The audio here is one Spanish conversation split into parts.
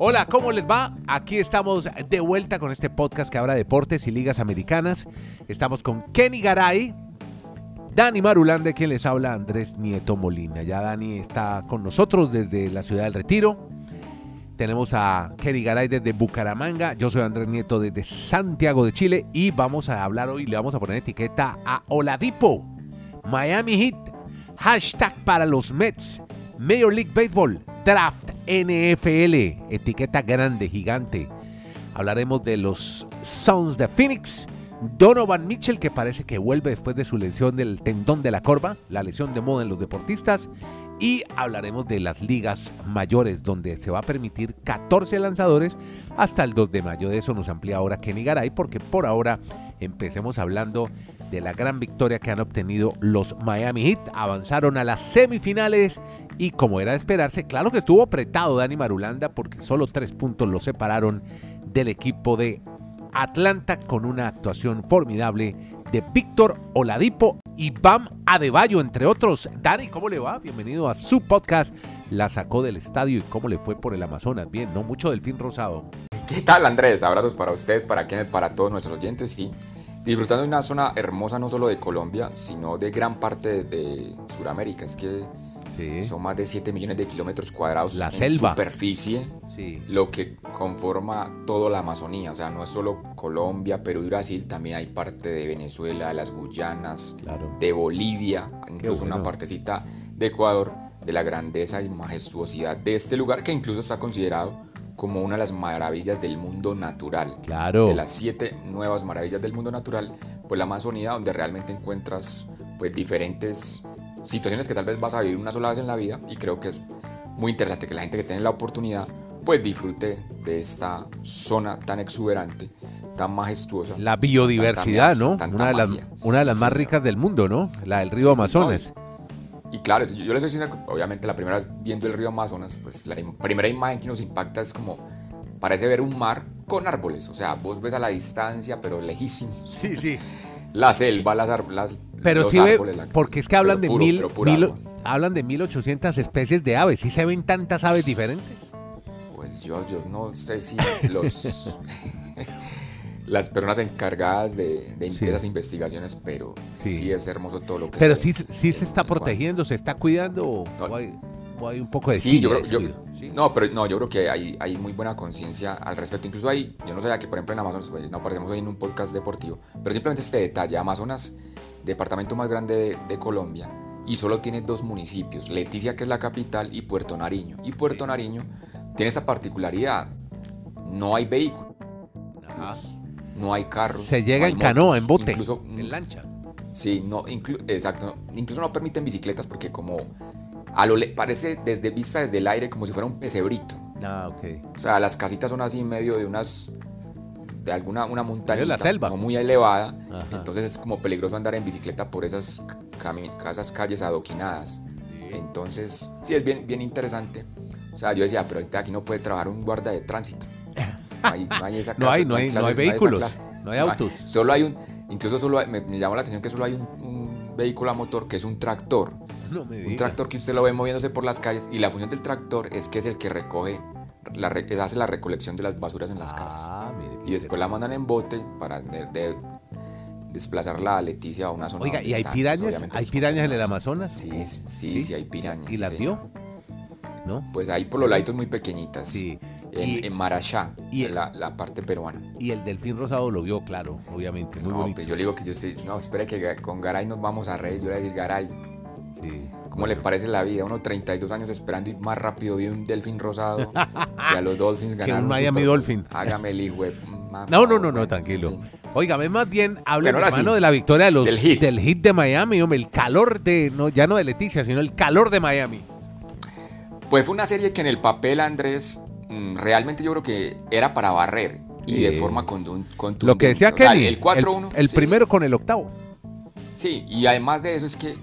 Hola, ¿cómo les va? Aquí estamos de vuelta con este podcast que habla de deportes y ligas americanas. Estamos con Kenny Garay, Dani Marulande, quien les habla, Andrés Nieto Molina. Ya Dani está con nosotros desde la ciudad del Retiro. Tenemos a Kenny Garay desde Bucaramanga. Yo soy Andrés Nieto desde Santiago de Chile. Y vamos a hablar hoy, le vamos a poner etiqueta a Oladipo. Miami Heat. Hashtag para los Mets. Major League Baseball. Draft NFL. Etiqueta grande, gigante. Hablaremos de los Suns de Phoenix. Donovan Mitchell, que parece que vuelve después de su lesión del tendón de la corva, la lesión de moda en los deportistas. Y hablaremos de las ligas mayores, donde se va a permitir 14 lanzadores hasta el 2 de mayo. De eso nos amplía ahora Kenny Garay, porque por ahora empecemos hablando de la gran victoria que han obtenido los Miami Heat. Avanzaron a las semifinales y como era de esperarse, claro que estuvo apretado Dani Marulanda porque solo tres puntos lo separaron del equipo de Atlanta con una actuación formidable de Víctor Oladipo y Bam Adebayo, entre otros. Dani, ¿cómo le va? Bienvenido a su podcast. La sacó del estadio y cómo le fue por el Amazonas. Bien, ¿no? Mucho delfín rosado. ¿Qué tal, Andrés? Abrazos para usted, para quienes, para todos nuestros oyentes. Sí, disfrutando de una zona hermosa no solo de Colombia, sino de gran parte de, Sudamérica. Es que son más de 7 millones de kilómetros cuadrados la en selva. superficie, lo que conforma toda la Amazonía. O sea, no es solo Colombia, Perú y Brasil, también hay parte de Venezuela, de las Guyanas, de Bolivia, incluso una partecita de Ecuador, de la grandeza y majestuosidad de este lugar que incluso está considerado como una de las maravillas del mundo natural. Claro. De las siete nuevas maravillas del mundo natural, pues la Amazonía, donde realmente encuentras pues diferentes situaciones que tal vez vas a vivir una sola vez en la vida y creo que es muy interesante que la gente que tiene la oportunidad pues disfrute de esta zona tan exuberante, tan majestuosa. La biodiversidad, ¿no? Una de, las, una de las más ricas del mundo, ¿no? La del río Amazonas. Y, claro, yo les soy obviamente la primera vez viendo el río Amazonas, pues la primera imagen que nos impacta es como parece ver un mar con árboles, o sea, vos ves a la distancia, pero lejísimos. Sí, sí. La selva, las, las pero sí porque es que hablan de mil, hablan de 1800 especies de aves. ¿Sí se ven tantas aves diferentes? Pues yo, yo no sé si los las personas encargadas de, esas investigaciones, pero sí. es hermoso todo lo que. Pero sí, sí se está protegiendo, se está cuidando. o, hay, un poco de sí, yo creo, no, pero no, yo creo que hay, hay muy buena conciencia al respecto. Incluso hay, yo no sabía que por ejemplo en Amazonas, pues, no aparecemos hoy en un podcast deportivo, pero simplemente este detalle, Amazonas departamento más grande de, Colombia, y solo tiene dos municipios, Leticia que es la capital y Puerto Nariño. Y Puerto Nariño tiene esa particularidad, no hay vehículos, no hay carros. Se llega en canoa, en bote, incluso, en lancha. Sí, no, exacto, incluso no permiten bicicletas porque como a lo parece desde vista desde el aire como si fuera un pesebrito. Ah, ok. O sea, las casitas son así en medio de unas de alguna una montaña la selva. no muy elevada, entonces es como peligroso andar en bicicleta por esas, esas calles adoquinadas. Entonces, sí, es bien, bien interesante. O sea, yo decía, pero aquí no puede trabajar un guarda de tránsito. No hay, no hay, esa no, hay, no, hay, no hay vehículos, no hay autos. solo hay un, incluso solo me, me, llamó la atención que solo hay un, vehículo a motor que es un tractor. un tractor que usted lo ve moviéndose por las calles y la función del tractor es que es el que recoge hace la recolección de las basuras en las casas. Ah, y después la mandan en bote para de, desplazarla a Leticia a una zona. Oiga, ¿y hay pirañas? ¿Hay pirañas en el Amazonas? Sí, sí, sí, hay pirañas. ¿Y las vio? ¿No? Pues hay por los laditos muy pequeñitas. Sí. En, en Marachá, y la, la, parte peruana. Y el delfín rosado lo vio, claro, obviamente. no, pues yo le digo que yo estoy. No, espere que con Garay nos vamos a reír. Yo le voy a decir, Garay. Sí. ¿Cómo le parece la vida? Uno 32 años esperando y más rápido vi un delfín rosado y a los Dolphins ganaron. Que un Miami Dolphin. Hágame el hijo. No, no, no, no, tranquilo. Óigame, más bien habla hermano de la victoria de los, del, hit. del hit de Miami, hombre, el calor de, no, ya no de Leticia, sino el calor de Miami. Pues fue una serie que en el papel, Andrés, realmente yo creo que era para barrer y de forma contundente. Lo que decía Kelly, el 4-1. El, primero con el octavo. Sí, y además de eso es que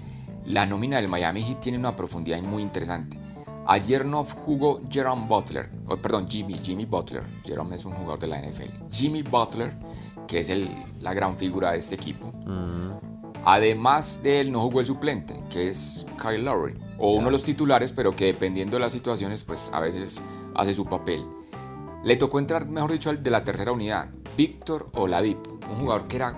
la nómina del Miami Heat tiene una profundidad muy interesante. Ayer no jugó Jerome Butler, perdón, Jimmy, Jimmy Butler. Jerome es un jugador de la NFL. Jimmy Butler, que es el, la gran figura de este equipo. Mm. Además de él, no jugó el suplente, que es Kyle Lowry, o uno de los titulares, pero que dependiendo de las situaciones, pues a veces hace su papel. le tocó entrar, mejor dicho, al de la tercera unidad, Víctor Oladipo, un jugador que era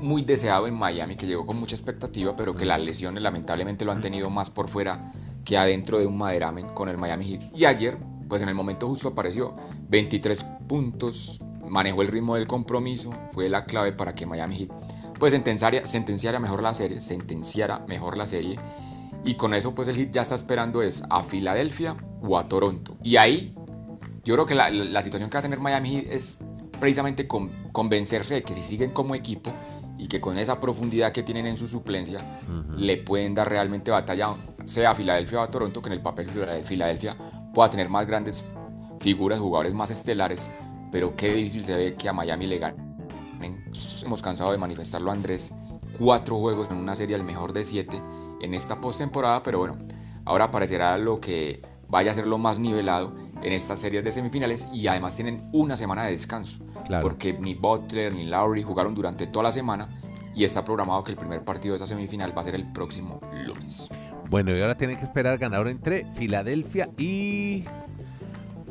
muy deseado en Miami, que llegó con mucha expectativa, pero que las lesiones lamentablemente lo han tenido más por fuera que adentro de un maderamen con el Miami Heat. Y ayer, pues en el momento justo apareció 23 puntos, manejó el ritmo del compromiso, fue la clave para que Miami Heat pues sentenciara, sentenciara mejor la serie, sentenciara mejor la serie. Y con eso pues el Heat ya está esperando es a Filadelfia o a Toronto. Y ahí yo creo que la, la situación que va a tener Miami Heat es precisamente con, convencerse de que si siguen como equipo y que con esa profundidad que tienen en su suplencia le pueden dar realmente batalla, sea a Filadelfia o a Toronto, que en el papel de Filadelfia pueda tener más grandes figuras, jugadores más estelares, pero qué difícil se ve que a Miami le ganen. Hemos cansado de manifestarlo, Andrés. Cuatro juegos en una serie al mejor de siete en esta postemporada, pero bueno, ahora aparecerá lo que vaya a ser lo más nivelado en estas series de semifinales y además tienen una semana de descanso, porque ni Butler ni Lowry jugaron durante toda la semana y está programado que el primer partido de esa semifinal va a ser el próximo lunes. Bueno, y ahora tienen que esperar ganador entre Filadelfia y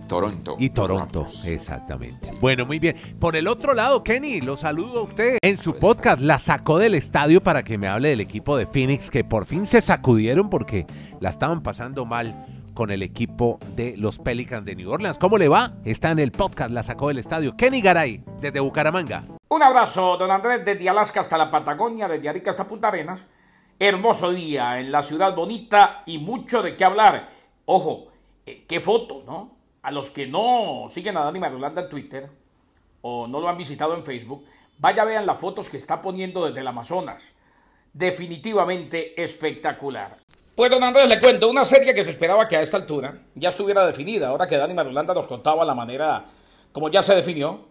Toronto. Y Toronto, exactamente. Bueno, muy bien. Por el otro lado, Kenny, lo saludo a usted. En su podcast la sacó del estadio para que me hable del equipo de Phoenix, que por fin se sacudieron porque la estaban pasando mal con el equipo de los Pelicans de New Orleans. ¿Cómo le va? Está en el podcast, la sacó del estadio. Kenny Garay, desde Bucaramanga. Un abrazo, don Andrés, desde Alaska hasta la Patagonia, desde Arica hasta Punta Arenas. Hermoso día en la ciudad bonita y mucho de qué hablar. Ojo, eh, qué fotos, ¿no? A los que no siguen a Dani Marulanda en Twitter o no lo han visitado en Facebook, vaya vean las fotos que está poniendo desde el Amazonas. Definitivamente espectacular. Pues don Andrés, le cuento, una serie que se esperaba que a esta altura ya estuviera definida, ahora que Dani Marulanda nos contaba la manera como ya se definió,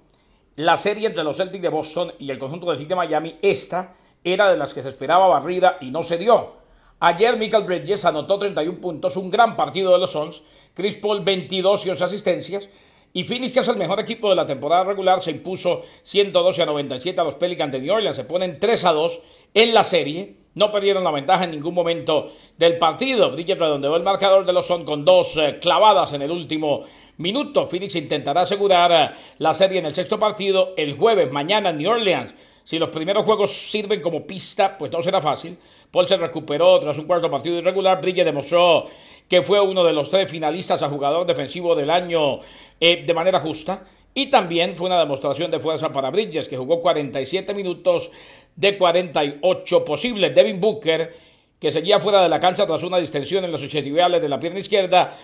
la serie entre los Celtics de Boston y el conjunto del Heat de Miami, esta era de las que se esperaba barrida y no se dio. Ayer Michael Bridges anotó 31 puntos, un gran partido de los Suns, Chris Paul 22 y 11 asistencias, y Phoenix, que es el mejor equipo de la temporada regular, se impuso 112 a 97 a los Pelicans de New Orleans. Se ponen 3 a 2 en la serie. No perdieron la ventaja en ningún momento del partido. Bridges redondeó el marcador de los Suns con dos eh, clavadas en el último minuto. Phoenix intentará asegurar eh, la serie en el sexto partido el jueves, mañana en New Orleans. Si los primeros juegos sirven como pista, pues no será fácil. Paul se recuperó tras un cuarto partido irregular. Bridges demostró que fue uno de los tres finalistas a jugador defensivo del año eh, de manera justa. Y también fue una demostración de fuerza para Bridges, que jugó 47 minutos de 48 posibles. Devin Booker, que seguía fuera de la cancha tras una distensión en los isquiotibiales de la pierna izquierda,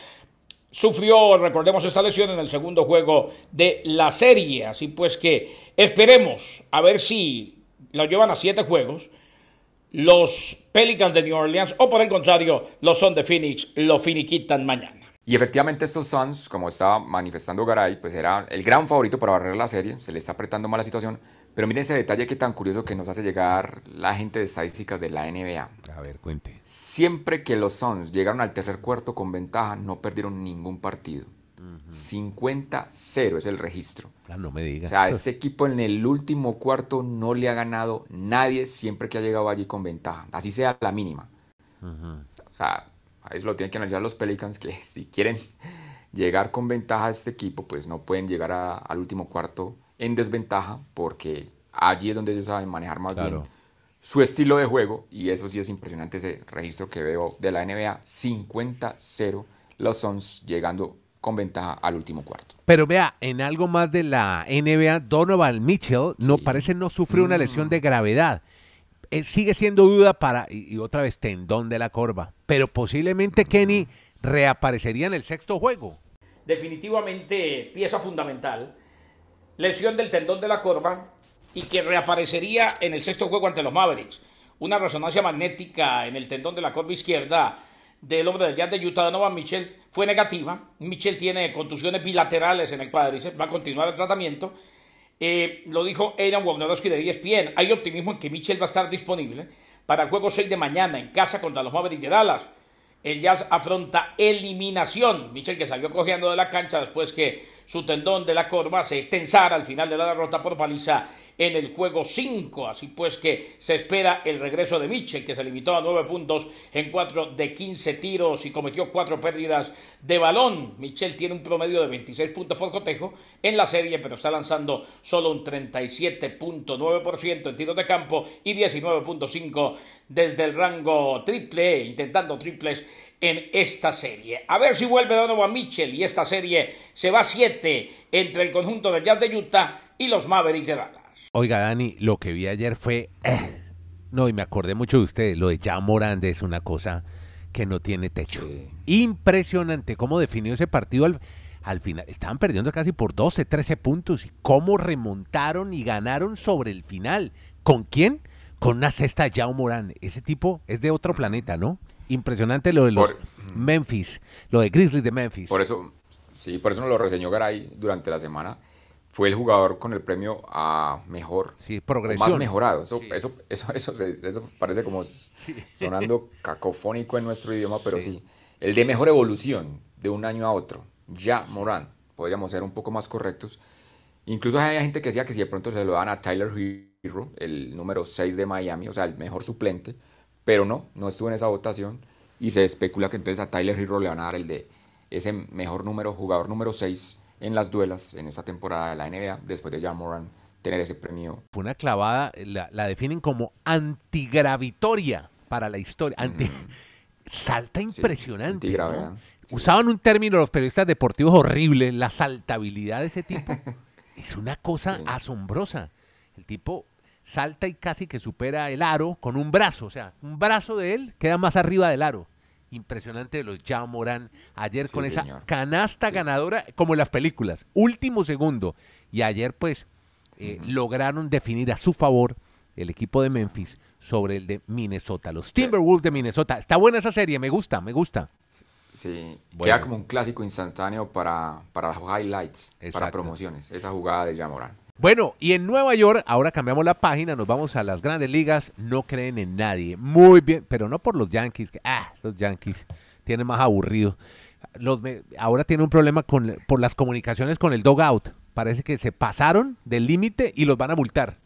sufrió, recordemos, esta lesión en el segundo juego de la serie. Así pues que esperemos a ver si lo llevan a siete juegos los Pelicans de New Orleans o por el contrario los Son de Phoenix lo finiquitan mañana. Y efectivamente estos Suns, como estaba manifestando Garay, pues era el gran favorito para barrer la serie, se le está apretando mal la situación, pero miren ese detalle que tan curioso que nos hace llegar la gente de estadísticas de la NBA. A ver, cuente. Siempre que los Suns llegaron al tercer cuarto con ventaja, no perdieron ningún partido. 50-0 es el registro. Ah, no me digas. O sea, este equipo en el último cuarto no le ha ganado nadie siempre que ha llegado allí con ventaja, así sea la mínima. O sea, eso lo tienen que analizar los Pelicans, que si quieren llegar con ventaja a este equipo, pues no pueden llegar al último cuarto en desventaja, porque allí es donde ellos saben manejar más bien su estilo de juego, y eso sí es impresionante ese registro que veo de la NBA, 50-0 los Suns llegando con ventaja al último cuarto. Pero vea, en algo más de la NBA, Donovan Mitchell no parece no sufrió una lesión mm. de gravedad. Eh, sigue siendo duda para, y, otra vez, tendón de la corva. Pero posiblemente Kenny reaparecería en el sexto juego. Definitivamente pieza fundamental. Lesión del tendón de la corva y que reaparecería en el sexto juego ante los Mavericks. Una resonancia magnética en el tendón de la corva izquierda del hombre del Jazz de Utah, Donovan Mitchell, fue negativa. Mitchell tiene contusiones bilaterales en el cuádriceps, va a continuar el tratamiento. Eh, lo dijo Aaron Wojnarowski de ESPN. Hay optimismo en que Mitchell va a estar disponible para el juego 6 de mañana en casa contra los Mavericks de Dallas. El Jazz afronta eliminación. Mitchell que salió cojeando de la cancha después que su tendón de la corva se tensara al final de la derrota por paliza en el juego 5. Así pues que se espera el regreso de Mitchell, que se limitó a 9 puntos en 4 de 15 tiros y cometió 4 pérdidas de balón. Mitchell tiene un promedio de 26 puntos por cotejo en la serie, pero está lanzando solo un 37.9% en tiros de campo y 19.5 desde el rango triple, intentando triples en esta serie. A ver si vuelve Donovan Mitchell y esta serie se va a 7 entre el conjunto de Jazz de Utah y los Mavericks de Dallas. Oiga, Dani, lo que vi ayer fue... eh, no, y me acordé mucho de usted, lo de Jan Morande es una cosa que no tiene techo. Sí. Impresionante cómo definió ese partido al, al final. Estaban perdiendo casi por 12, 13 puntos y cómo remontaron y ganaron sobre el final. ¿Con quién? Con una cesta de Jao Morán. Ese tipo es de otro planeta, ¿no? Impresionante lo de los Por- Memphis, lo de Grizzlies de Memphis. Por eso, sí, por eso nos lo reseñó Garay durante la semana. Fue el jugador con el premio a mejor Sí, progresión. más mejorado. Eso, eso, eso, eso, se- eso parece como sonando cacofónico en nuestro idioma, pero sí. El de mejor evolución de un año a otro. Ya Morán. Podríamos ser un poco más correctos. Incluso hay gente que decía que si de pronto se lo dan a Tyler Hero, el número 6 de Miami, o sea, el mejor suplente, pero no, no estuvo en esa votación y se especula que entonces a Tyler Hero le van a dar el de ese mejor número, jugador número 6 en las duelas en esta temporada de la NBA, después de Jan Moran tener ese premio. Fue una clavada, la, la definen como antigravitoria para la historia. Anti- Salta impresionante. sí. Usaban un término los periodistas deportivos horrible, la saltabilidad de ese tipo. es una cosa Sí. asombrosa. El tipo salta y casi que supera el aro con un brazo. O sea, un brazo de él queda más arriba del aro. Impresionante de los ya Morán. Ayer Sí, con esa canasta Sí. ganadora, como en las películas. Último segundo. Y ayer, pues, eh, lograron definir a su favor el equipo de Memphis sobre el de Minnesota. Los Timberwolves de Minnesota. Está buena esa serie, me gusta, me gusta. Sí, Bueno. queda como un clásico instantáneo para, para los highlights, para promociones, esa jugada de Jan Moran. Bueno, y en Nueva York, ahora cambiamos la página, nos vamos a las grandes ligas, no creen en nadie. Muy bien, pero no por los Yankees, que, ah, los Yankees tienen más aburrido. Los, ahora tiene un problema con, por las comunicaciones con el dogout. Parece que se pasaron del límite y los van a multar.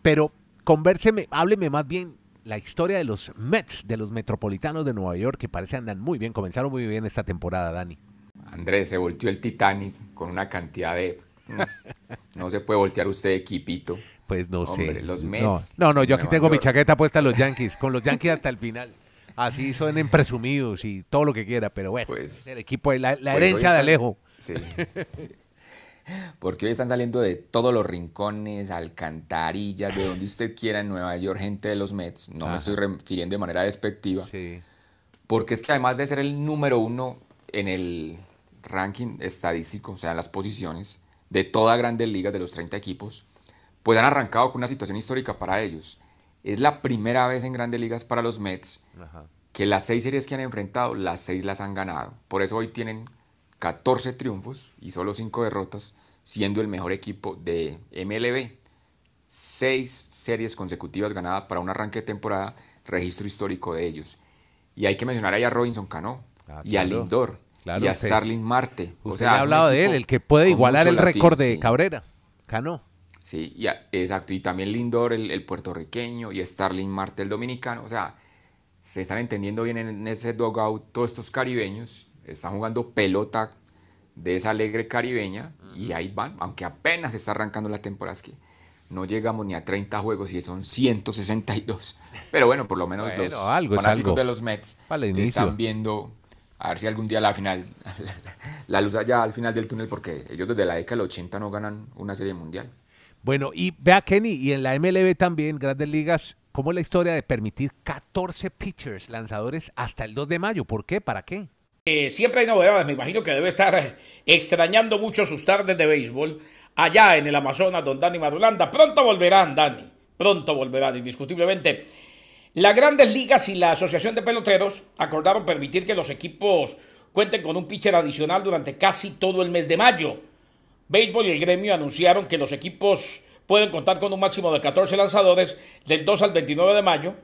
Pero convérseme, hábleme más bien la historia de los Mets, de los Metropolitanos de Nueva York, que parece andan muy bien, comenzaron muy bien esta temporada, Dani. Andrés, se volteó el Titanic con una cantidad de... mm, No se puede voltear usted equipito. Pues no Hombre, sé. los Mets No, no, yo aquí tengo mi chaqueta puesta a los Yankees, con los Yankees hasta el final. Así suenen presumidos y todo lo que quiera, pero bueno, Pues- el equipo, la, la Pues herencia de Alejo. Sí. Porque hoy están saliendo de todos los rincones, alcantarillas, de donde usted quiera en Nueva York, gente de los Mets. No Ajá. me estoy refiriendo de manera despectiva. Sí. Porque es que además de ser el número uno en el ranking estadístico, o sea, en las posiciones de toda Grandes Ligas de los 30 equipos, pues han arrancado con una situación histórica para ellos. Es la primera vez en Grandes Ligas para los Mets Ajá. que las seis series que han enfrentado, las seis las han ganado. Por eso hoy tienen 14 triunfos y solo 5 derrotas, siendo el mejor equipo de MLB. Seis series consecutivas ganadas para un arranque de temporada, registro histórico de ellos. Y hay que mencionar ahí a Robinson Cano, Ah, y a. Lindor, Claro, y a usted- Starling Marte. Usted ya ha hablado de él, el que puede igualar el récord de Cabrera. Cano. Sí, y a- exacto. Y también Lindor, el, el puertorriqueño, y Starling Marte, el dominicano. O sea, se están entendiendo bien en ese dugout todos estos caribeños. Están jugando pelota de esa alegre caribeña y ahí van. Aunque apenas está arrancando la temporada, es que no llegamos ni a 30 juegos y son 162. Pero bueno, por lo menos Bueno, los algo fanáticos algo. de los Mets están viendo a ver si algún día la final, la luz allá al final del túnel, porque ellos desde la década del 80 no ganan una serie mundial. Bueno, y vea Kenny, y en la MLB también, Grandes Ligas, ¿cómo es la historia de permitir 14 pitchers, lanzadores, hasta el 2 de mayo? ¿Por qué? ¿Para qué? Eh, siempre hay novedades, me imagino que debe estar extrañando mucho sus tardes de béisbol allá en el Amazonas, don Dani Marulanda. Pronto volverán, Dani, pronto volverán, indiscutiblemente. Las grandes ligas y la Asociación de Peloteros acordaron permitir que los equipos cuenten con un pitcher adicional durante casi todo el mes de mayo. Béisbol y el gremio anunciaron que los equipos pueden contar con un máximo de 14 lanzadores del 2 al 29 de mayo,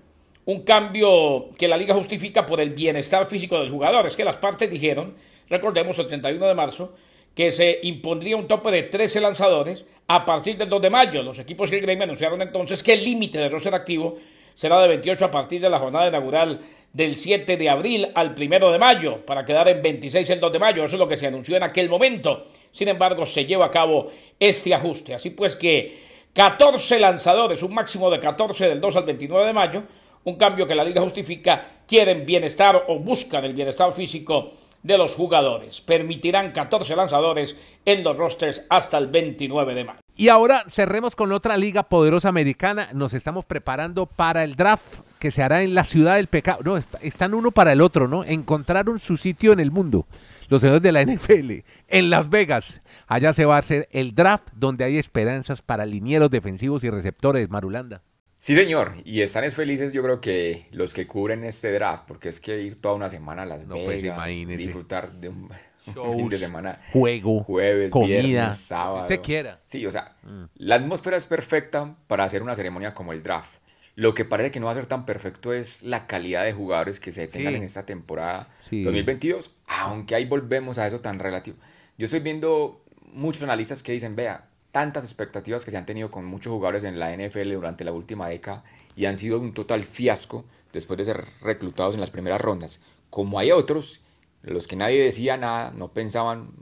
un cambio que la liga justifica por el bienestar físico del jugador. Es que las partes dijeron, recordemos el 31 de marzo, que se impondría un tope de 13 lanzadores a partir del 2 de mayo. Los equipos y el gremio anunciaron entonces que el límite de roster activo será de 28 a partir de la jornada inaugural del 7 de abril al 1 de mayo, para quedar en 26 el 2 de mayo. Eso es lo que se anunció en aquel momento. Sin embargo, se lleva a cabo este ajuste. Así pues que 14 lanzadores, un máximo de 14 del 2 al 29 de mayo, un cambio que la liga justifica, quieren bienestar o buscan el bienestar físico de los jugadores. Permitirán 14 lanzadores en los rosters hasta el 29 de mayo. Y ahora cerremos con otra liga poderosa americana. Nos estamos preparando para el draft que se hará en la ciudad del pecado. No, están uno para el otro, ¿no? Encontraron su sitio en el mundo. Los señores de la NFL en Las Vegas. Allá se va a hacer el draft donde hay esperanzas para linieros defensivos y receptores, Marulanda. Sí, señor, y están felices yo creo que los que cubren este draft, porque es que ir toda una semana a Las pues, Vegas, disfrutar de un, fin de semana, juego, jueves, comida, viernes, sábado. Te quiera. Sí, o sea, mm. la atmósfera es perfecta para hacer una ceremonia como el draft. Lo que parece que no va a ser tan perfecto es la calidad de jugadores que se tengan en esta temporada 2022, aunque ahí volvemos a eso tan relativo. Yo estoy viendo muchos analistas que dicen, vea, tantas expectativas que se han tenido con muchos jugadores en la NFL durante la última década y han sido un total fiasco después de ser reclutados en las primeras rondas. Como hay otros, los que nadie decía nada, no pensaban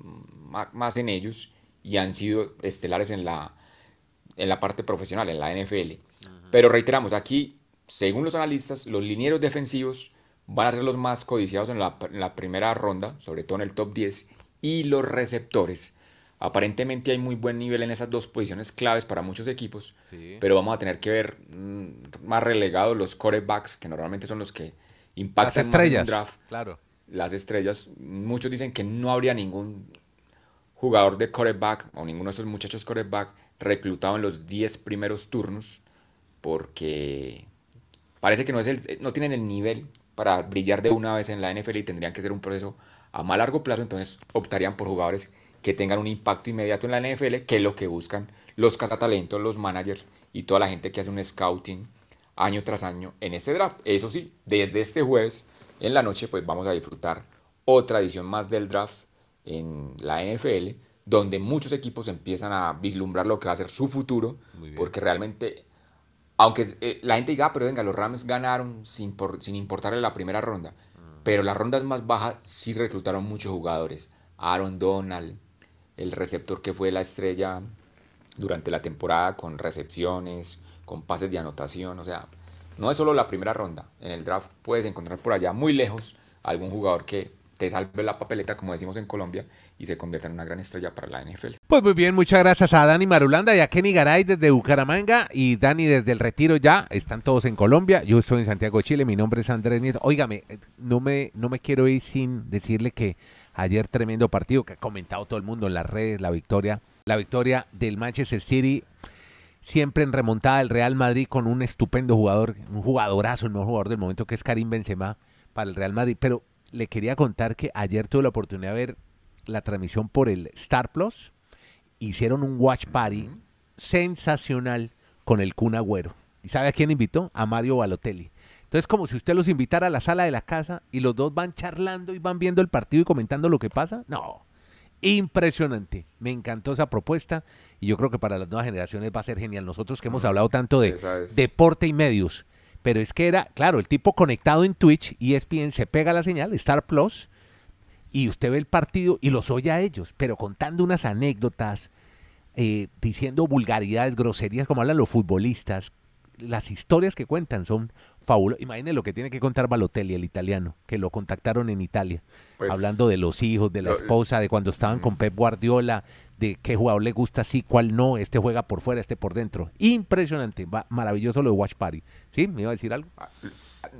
más en ellos y han sido estelares en la, en la parte profesional, en la NFL. Pero reiteramos, aquí, según los analistas, los linieros defensivos van a ser los más codiciados en la, en la primera ronda, sobre todo en el top 10, y los receptores Aparentemente hay muy buen nivel en esas dos posiciones claves para muchos equipos, pero vamos a tener que ver mm, más relegados los corebacks, que normalmente son los que impactan más en un draft. Claro. Las estrellas. Muchos dicen que no habría ningún jugador de coreback o ninguno de esos muchachos coreback reclutado en los 10 primeros turnos porque parece que no, es el, no tienen el nivel para brillar de una vez en la NFL y tendrían que ser un proceso a más largo plazo, entonces optarían por jugadores que tengan un impacto inmediato en la NFL, que es lo que buscan los cazatalentos, los managers y toda la gente que hace un scouting año tras año en este draft. Eso sí, desde este jueves en la noche pues vamos a disfrutar otra edición más del draft en la NFL, donde muchos equipos empiezan a vislumbrar lo que va a ser su futuro, porque realmente, aunque eh, la gente diga, ah, pero venga, los Rams ganaron sin, sin importarle la primera ronda, mm. pero las rondas más bajas sí reclutaron muchos jugadores. Aaron Donald, el receptor que fue la estrella durante la temporada con recepciones, con pases de anotación, o sea, no es solo la primera ronda, en el draft puedes encontrar por allá muy lejos algún jugador que te salve la papeleta, como decimos en Colombia, y se convierta en una gran estrella para la NFL. Pues muy bien, muchas gracias a Dani Marulanda y a Kenny Garay desde Bucaramanga y Dani desde el Retiro ya, están todos en Colombia, yo estoy en Santiago Chile, mi nombre es Andrés Nieto. Óigame, no me, no me quiero ir sin decirle que Ayer tremendo partido que ha comentado todo el mundo en las redes, la victoria, la victoria del Manchester City, siempre en remontada el Real Madrid con un estupendo jugador, un jugadorazo, el mejor jugador del momento que es Karim Benzema para el Real Madrid. Pero le quería contar que ayer tuve la oportunidad de ver la transmisión por el Star Plus. Hicieron un watch party sensacional con el Kun Agüero. ¿Y sabe a quién invitó? A Mario Balotelli. Entonces, como si usted los invitara a la sala de la casa y los dos van charlando y van viendo el partido y comentando lo que pasa. No, impresionante. Me encantó esa propuesta y yo creo que para las nuevas generaciones va a ser genial. Nosotros que hemos hablado tanto de deporte y medios, pero es que era, claro, el tipo conectado en Twitch, y ESPN se pega la señal, Star Plus, y usted ve el partido y los oye a ellos, pero contando unas anécdotas, eh, diciendo vulgaridades, groserías como hablan los futbolistas. Las historias que cuentan son fabuloso. Imagínense lo que tiene que contar Balotelli, el italiano, que lo contactaron en Italia, pues, hablando de los hijos, de la esposa, de cuando estaban con Pep Guardiola, de qué jugador le gusta sí, cuál no, este juega por fuera, este por dentro. Impresionante, maravilloso lo de Watch Party. ¿Sí? ¿Me iba a decir algo? Ah,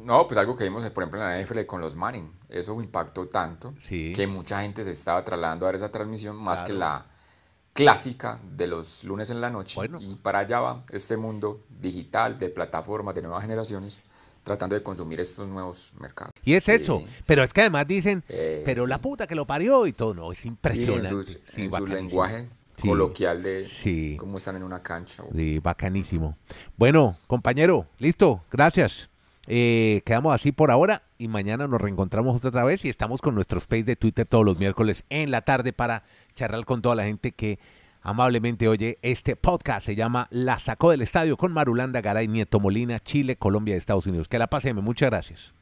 no, pues algo que vimos, por ejemplo, en la NFL con los Manning. Eso impactó tanto que mucha gente se estaba trasladando a ver esa transmisión más que la clásica de los lunes en la noche. Y para allá va este mundo digital, de plataformas, de nuevas generaciones tratando de consumir estos nuevos mercados. Y es eso, pero es que además dicen, eh, pero la puta que lo parió y todo, no, es impresionante. en su, lenguaje coloquial de cómo están en una cancha. Sí, bacanísimo. Bueno, compañero, listo, gracias. Eh, quedamos así por ahora y mañana nos reencontramos otra vez y estamos con nuestros space de Twitter todos los miércoles en la tarde para charlar con toda la gente que amablemente oye este podcast. Se llama La Sacó del Estadio con Marulanda Garay, Nieto Molina, Chile, Colombia y Estados Unidos. Que la pasemos. Muchas gracias.